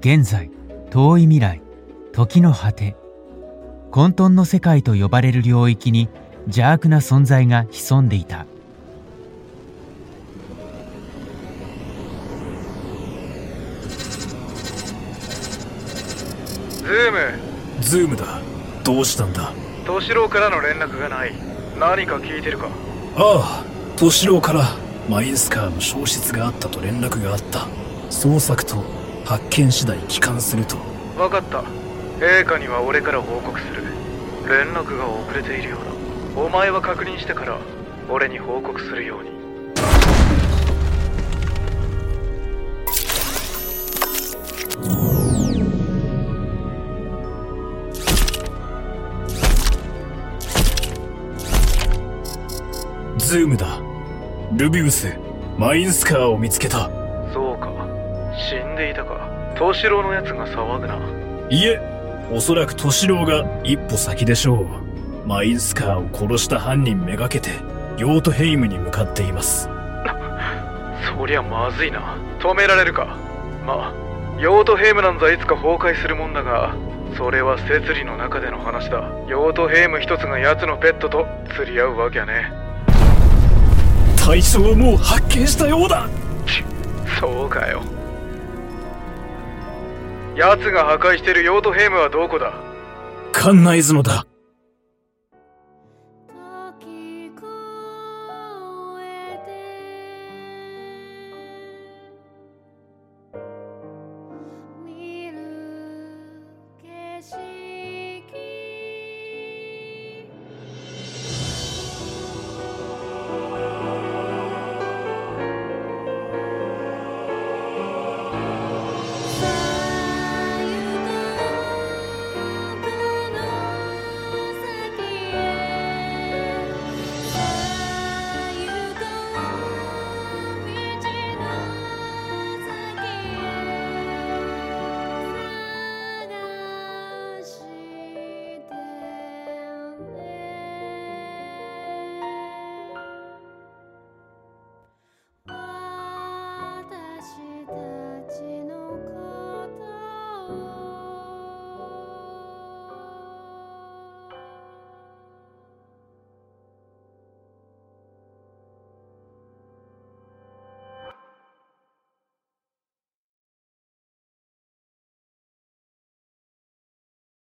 現在遠い未来時の果て混沌の世界と呼ばれる領域に邪悪な存在が潜んでいた。ズーム。ズームだ。どうしたんだ？敏郎からの連絡がない。何か聞いてるか？ああ敏郎からマインスカーの消失があったと連絡があった。捜索と発見次第帰還すると。分かった。陛下には俺から報告する。連絡が遅れているようだ。お前は確認してから俺に報告するように。ズームだ。ルビウスマインスカーを見つけた死んでいたか。敏郎のやつが騒ぐな。いえおそらく敏郎が一歩先でしょう。マインスカーを殺した犯人めがけてヨートヘイムに向かっています。そりゃまずいな。止められるか。まあヨートヘイムなんざいつか崩壊するもんだがそれは摂理の中での話だ。ヨートヘイム一つが奴のペットと釣り合うわけやね。対象をもう発見したようだ。ちそうかよ奴が破壊してるヨートヘイムはどこだ？館内園だ。